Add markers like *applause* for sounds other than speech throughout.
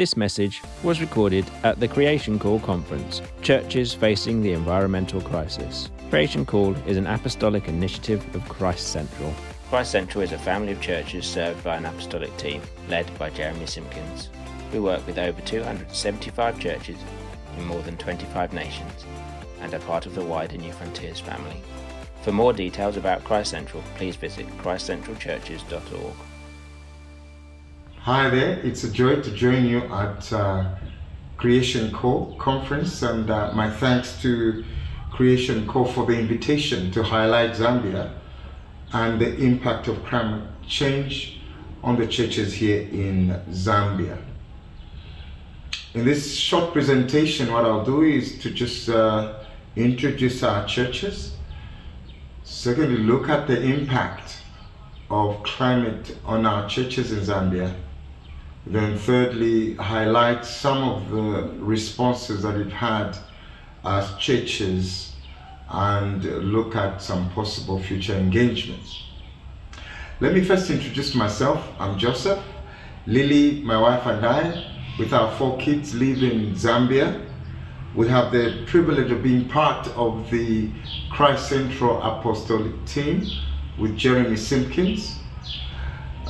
This message was recorded at the Creation Call Conference, Churches Facing the Environmental Crisis. Creation Call is an apostolic initiative of Christ Central. Christ Central is a family of churches served by an apostolic team led by Jeremy Simpkins. We work with over 275 churches in more than 25 nations and are part of the wider New Frontiers family. For more details about Christ Central, please visit christcentralchurches.org. Hi there, it's a joy to join you at uh, Creation Call conference, and uh, my thanks to Creation Call for the invitation to highlight Zambia and the impact of climate change on the churches here in Zambia. In this short presentation, what I'll do is to just uh, introduce our churches. Secondly, look at the impact of climate on our churches in Zambia then, thirdly, highlight some of the responses that we've had as churches and look at some possible future engagements. Let me first introduce myself. I'm Joseph. Lily, my wife, and I, with our four kids, live in Zambia. We have the privilege of being part of the Christ Central Apostolic team with Jeremy Simpkins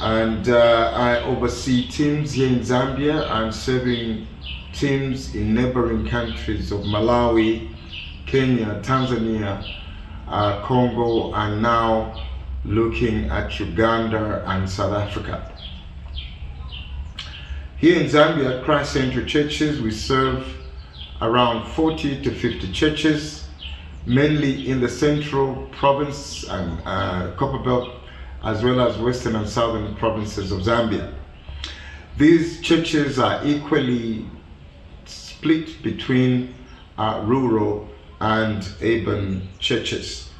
and uh, I oversee teams here in Zambia. I'm serving teams in neighboring countries of Malawi, Kenya, Tanzania, uh, Congo, and now looking at Uganda and South Africa. Here in Zambia, Christ Central Churches, we serve around 40 to 50 churches, mainly in the central province and uh, Copperbelt as well as western and southern provinces of Zambia. These churches are equally split between uh, rural and urban churches.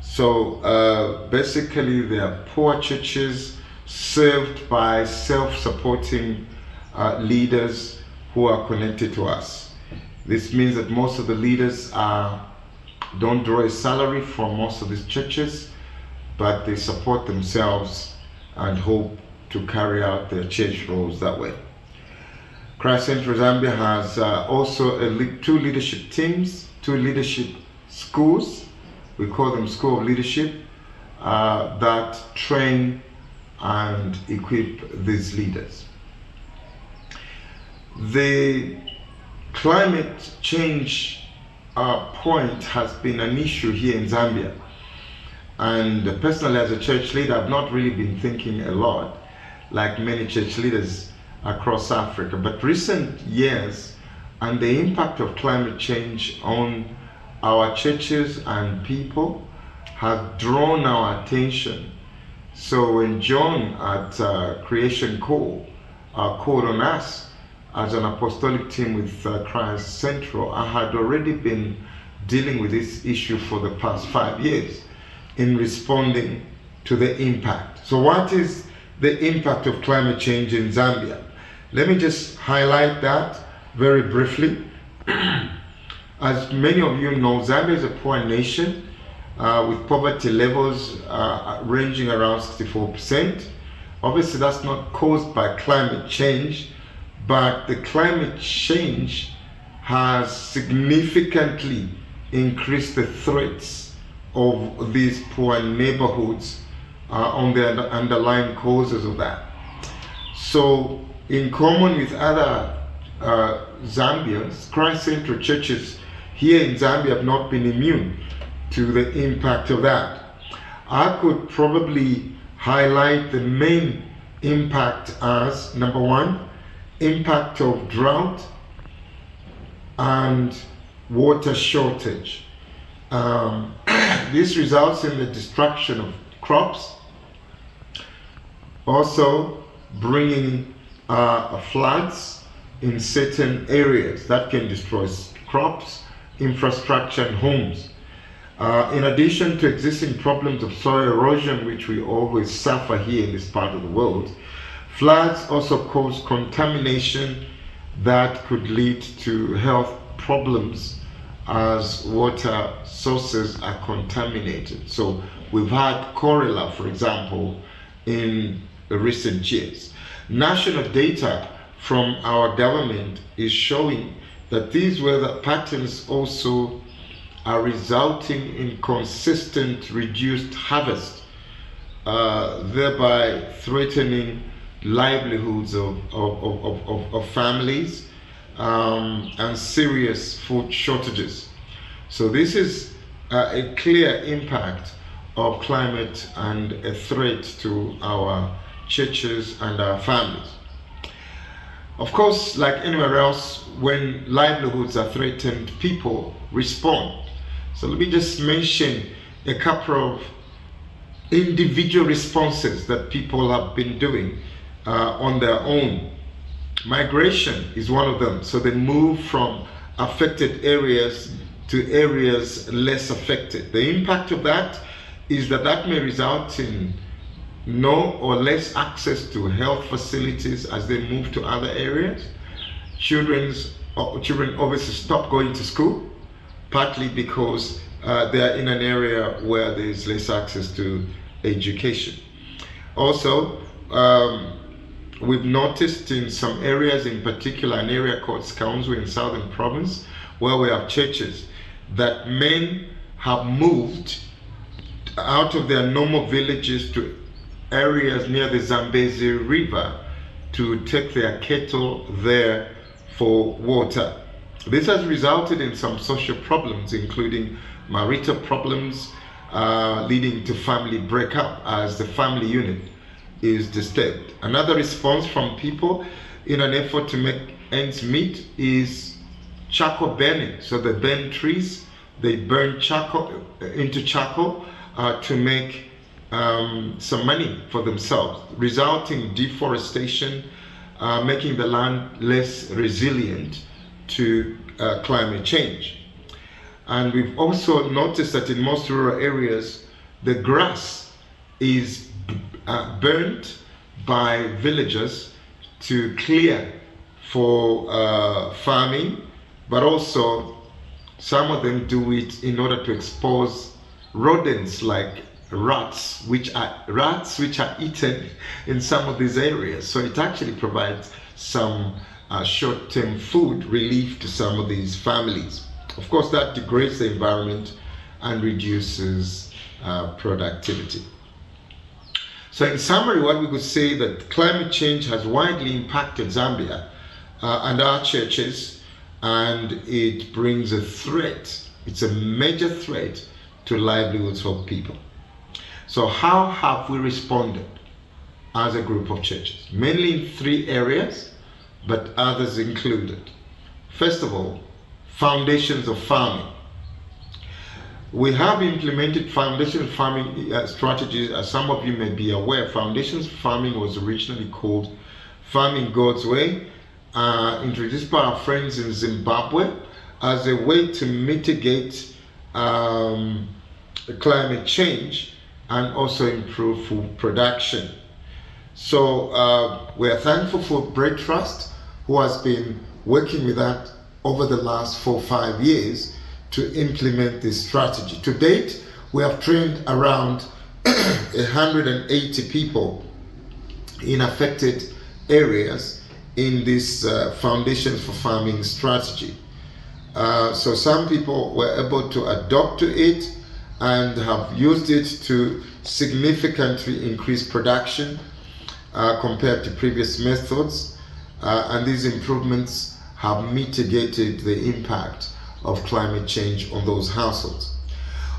So uh, basically, they are poor churches served by self supporting uh, leaders who are connected to us. This means that most of the leaders are, don't draw a salary from most of these churches but they support themselves and hope to carry out their church roles that way. Christ Central Zambia has uh, also le- two leadership teams, two leadership schools. We call them School of Leadership uh, that train and equip these leaders. The climate change uh, point has been an issue here in Zambia and personally, as a church leader, I've not really been thinking a lot like many church leaders across Africa. But recent years and the impact of climate change on our churches and people have drawn our attention. So when John at uh, Creation Call uh, called on us as an apostolic team with uh, Christ Central, I had already been dealing with this issue for the past five years in responding to the impact. So, what is the impact of climate change in Zambia? Let me just highlight that very briefly. *clears throat* As many of you know, Zambia is a poor nation uh, with poverty levels uh, ranging around 64%. Obviously, that's not caused by climate change, but the climate change has significantly increased the threats of these poor neighborhoods uh, on the underlying causes of that. So, in common with other uh, Zambians, Christ Central churches here in Zambia have not been immune to the impact of that. I could probably highlight the main impact as number one, impact of drought and water shortage. Um, *clears throat* this results in the destruction of crops, also bringing uh, floods in certain areas that can destroy crops, infrastructure, and homes. Uh, in addition to existing problems of soil erosion, which we always suffer here in this part of the world, floods also cause contamination that could lead to health problems as water sources are contaminated. So we've had cholera, for example, in recent years. National data from our government is showing that these weather patterns also are resulting in consistent reduced harvest, uh, thereby threatening livelihoods of, of, of, of, of families um, and serious food shortages. So, this is uh, a clear impact of climate and a threat to our churches and our families. Of course, like anywhere else, when livelihoods are threatened, people respond. So let me just mention a couple of individual responses that people have been doing uh, on their own. Migration is one of them. So they move from affected areas to areas less affected. The impact of that is that that may result in no or less access to health facilities as they move to other areas. Children's, uh, children obviously stop going to school, partly because uh, they are in an area where there is less access to education. Also, um, we've noticed in some areas, in particular an area called Sikaunzwe in southern province, where we have churches, that men have moved out of their normal villages to areas near the Zambezi River to take their cattle there for water. This has resulted in some social problems, including marital problems, uh, leading to family breakup as the family unit is disturbed. Another response from people in an effort to make ends meet is charcoal burning. So they burn trees, they burn charcoal uh, into charcoal uh, to make um, some money for themselves, resulting deforestation, uh, making the land less resilient to uh, climate change. And we've also noticed that in most rural areas, the grass is uh, burnt by villagers to clear for uh, farming, but also some of them do it in order to expose rodents like rats which are rats which are eaten in some of these areas. So it actually provides some uh, short-term food relief to some of these families. Of course that degrades the environment and reduces uh, productivity so in summary what we could say that climate change has widely impacted zambia uh, and our churches and it brings a threat it's a major threat to livelihoods of people so, how have we responded as a group of churches? Mainly in three areas, but others included. First of all, foundations of farming. We have implemented foundation farming uh, strategies, as some of you may be aware. Foundations farming was originally called Farming God's Way, uh, introduced by our friends in Zimbabwe as a way to mitigate um, climate change and also improve food production. So uh, we are thankful for Bread Trust, who has been working with that over the last four five years to implement this strategy. To date, we have trained around *clears throat* 180 people in affected areas in this uh, Foundations for Farming strategy. Uh, so some people were able to adopt to it and have used it to significantly increase production uh, compared to previous methods. Uh, and these improvements have mitigated the impact of climate change on those households.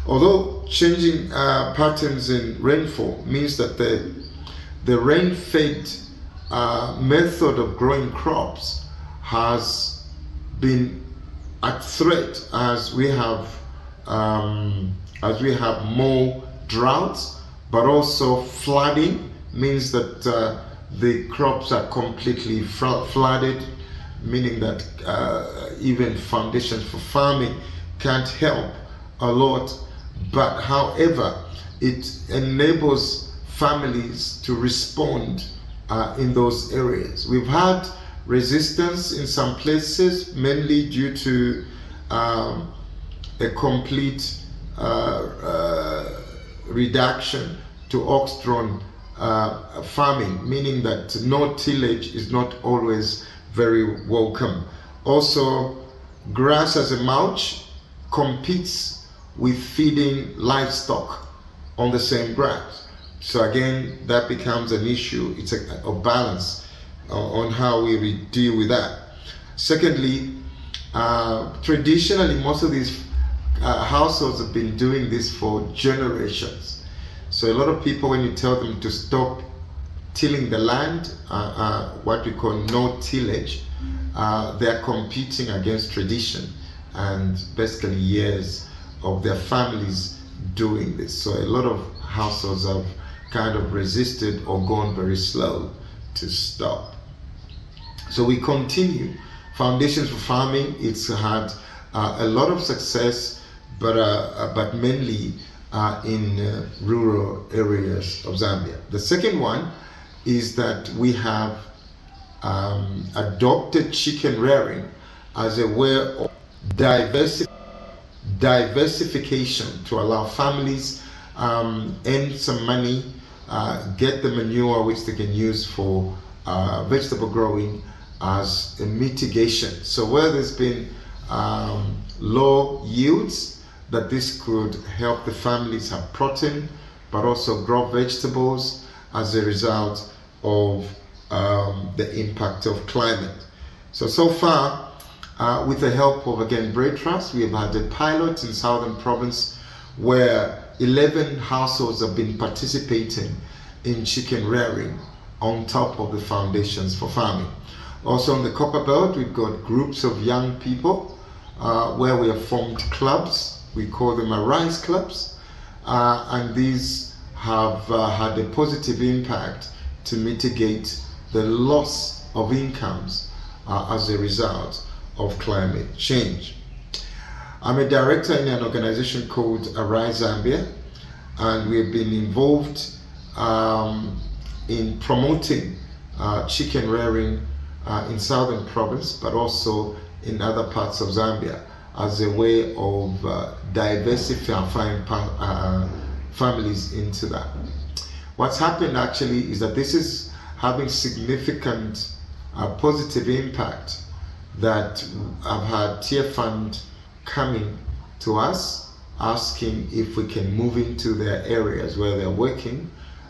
Although changing uh, patterns in rainfall means that the, the rain fed uh, method of growing crops has been at threat as we have um, as we have more droughts, but also flooding means that uh, the crops are completely fl- flooded, meaning that uh, even foundations for farming can't help a lot. But however, it enables families to respond uh, in those areas. We've had resistance in some places, mainly due to um, a complete uh, uh, reduction to ox-drawn uh, farming, meaning that no tillage is not always very welcome. Also, grass as a mulch competes with feeding livestock on the same grass. So again, that becomes an issue. It's a, a balance uh, on how we deal with that. Secondly, uh, traditionally, most of these uh, households have been doing this for generations. So a lot of people, when you tell them to stop tilling the land, uh, uh, what we call no tillage, uh, they are competing against tradition and basically years of their families doing this. So a lot of households have kind of resisted or gone very slow to stop. So we continue. Foundations for Farming, it's had uh, a lot of success, but, uh, but mainly uh, in rural areas of Zambia. The second one is that we have um, adopted chicken rearing as a way of diversi- diversification to allow families um, earn some money, uh, get the manure which they can use for uh, vegetable growing as a mitigation. So where there's been um, low yields, that this could help the families have protein, but also grow vegetables as a result of um, the impact of climate. So, so far, uh, with the help of again Bread Trust, we have had a pilot in Southern Province where 11 households have been participating in chicken rearing on top of the foundations for farming. Also on the Copper Belt, we've got groups of young people uh, where we have formed clubs. We call them Arise Clubs. Uh, and these have uh, had a positive impact to mitigate the loss of incomes uh, as a result of climate change. I'm a director in an organization called Arise Zambia, and we've been involved um, in promoting uh, chicken rearing uh, in southern province, but also in other parts of Zambia as a way of uh, diversifying uh, families into that. What's happened actually is that this is having significant uh, positive impact that I've had Tearfund coming to us asking if we can move into their areas where they're working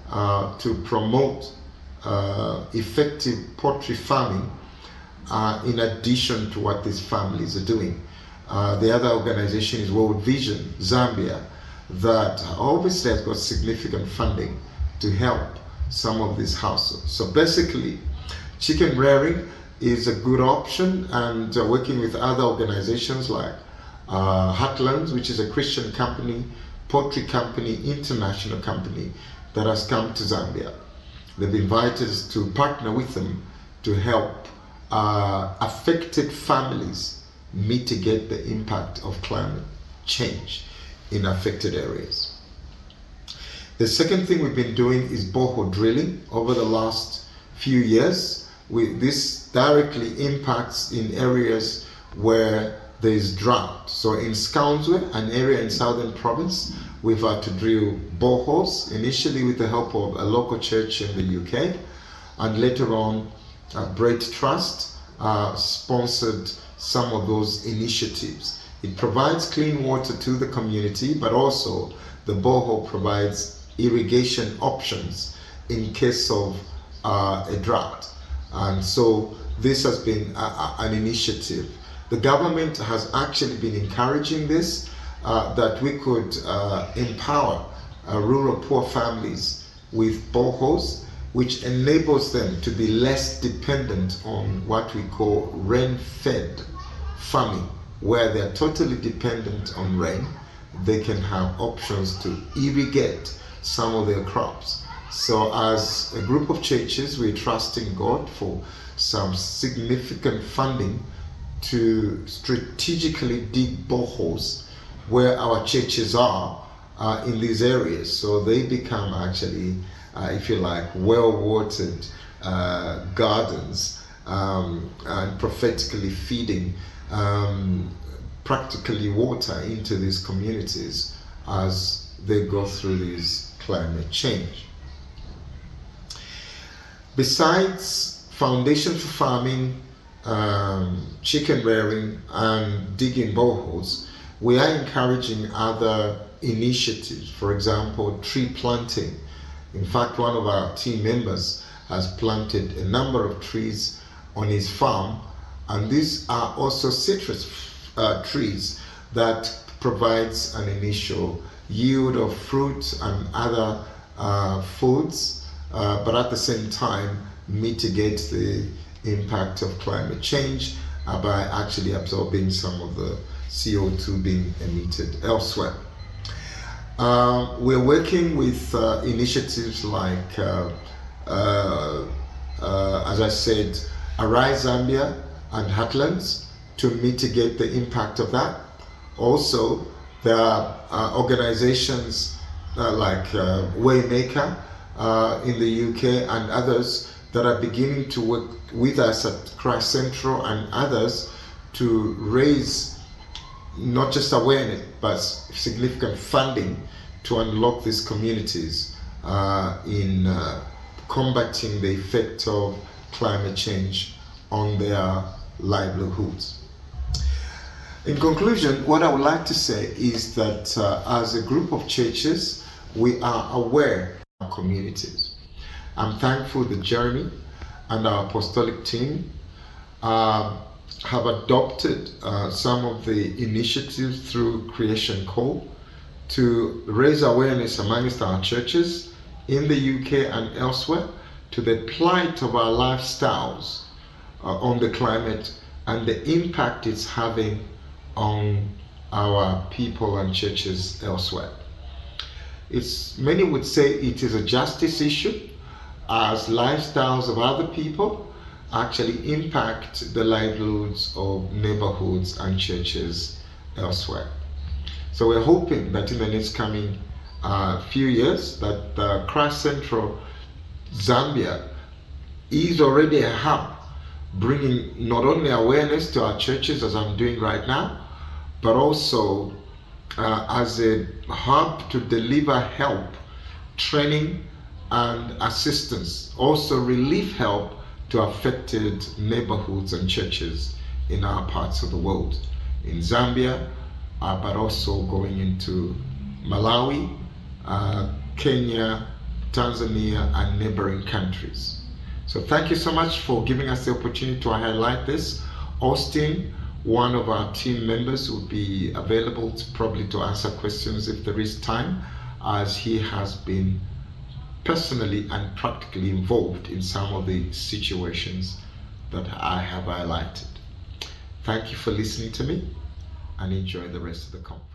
uh, to promote uh, effective poultry farming uh, in addition to what these families are doing. Uh, the other organization is World Vision Zambia, that obviously has got significant funding to help some of these households. So basically, chicken rearing is a good option, and uh, working with other organizations like uh, Heartlands, which is a Christian company, poultry company, international company that has come to Zambia. They've invited us to partner with them to help uh, affected families mitigate the impact of climate change in affected areas. The second thing we've been doing is borehole drilling over the last few years. We, this directly impacts in areas where there is drought. So in Sikaunzwe, an area in southern province, we've had to drill boreholes, initially with the help of a local church in the UK, and later on, uh, Bread Trust uh, sponsored some of those initiatives. It provides clean water to the community, but also the borehole provides irrigation options in case of uh, a drought. And so this has been a, a, an initiative. The government has actually been encouraging this, uh, that we could uh, empower uh, rural poor families with boreholes, which enables them to be less dependent on what we call rain-fed farming, where they're totally dependent on rain. They can have options to irrigate some of their crops. So, as a group of churches, we're trusting God for some significant funding to strategically dig boreholes where our churches are uh, in these areas. So they become actually, uh, if you like, well watered uh, gardens um, and prophetically feeding um, practically water into these communities as they go through this climate change. Besides Foundation for Farming um, chicken rearing and digging boreholes, we are encouraging other initiatives. For example, tree planting. In fact, one of our team members has planted a number of trees on his farm, and these are also citrus uh, trees that provides an initial yield of fruit and other uh, foods, uh, but at the same time mitigate the impact of climate change uh, by actually absorbing some of the CO2 being emitted elsewhere. Uh, we're working with uh, initiatives like, uh, uh, uh, as I said, Arise Zambia and Heartlands to mitigate the impact of that. Also, there are organizations like Waymaker in the UK and others that are beginning to work with us at Christ Central and others to raise not just awareness but significant funding to unlock these communities uh, in uh, combating the effect of climate change on their livelihoods. In conclusion, what I would like to say is that uh, as a group of churches, we are aware of our communities. I'm thankful that Jeremy and our apostolic team uh, have adopted uh, some of the initiatives through Creation Call to raise awareness amongst our churches in the UK and elsewhere to the plight of our lifestyles uh, on the climate and the impact it's having on our people and churches elsewhere. It's many would say it is a justice issue as lifestyles of other people actually impact the livelihoods of neighborhoods and churches elsewhere. So we're hoping that in the next coming uh, few years that Christ Central Zambia is already a hub bringing not only awareness to our churches as I'm doing right now, but also uh, as a hub to deliver help, training, and assistance, also relief help to affected neighborhoods and churches in our parts of the world, in Zambia, uh, but also going into Malawi, uh, Kenya, Tanzania, and neighboring countries. So thank you so much for giving us the opportunity to highlight this. Austin, one of our team members, will be available to probably to answer questions if there is time, as he has been personally and practically involved in some of the situations that I have highlighted. Thank you for listening to me and enjoy the rest of the conference.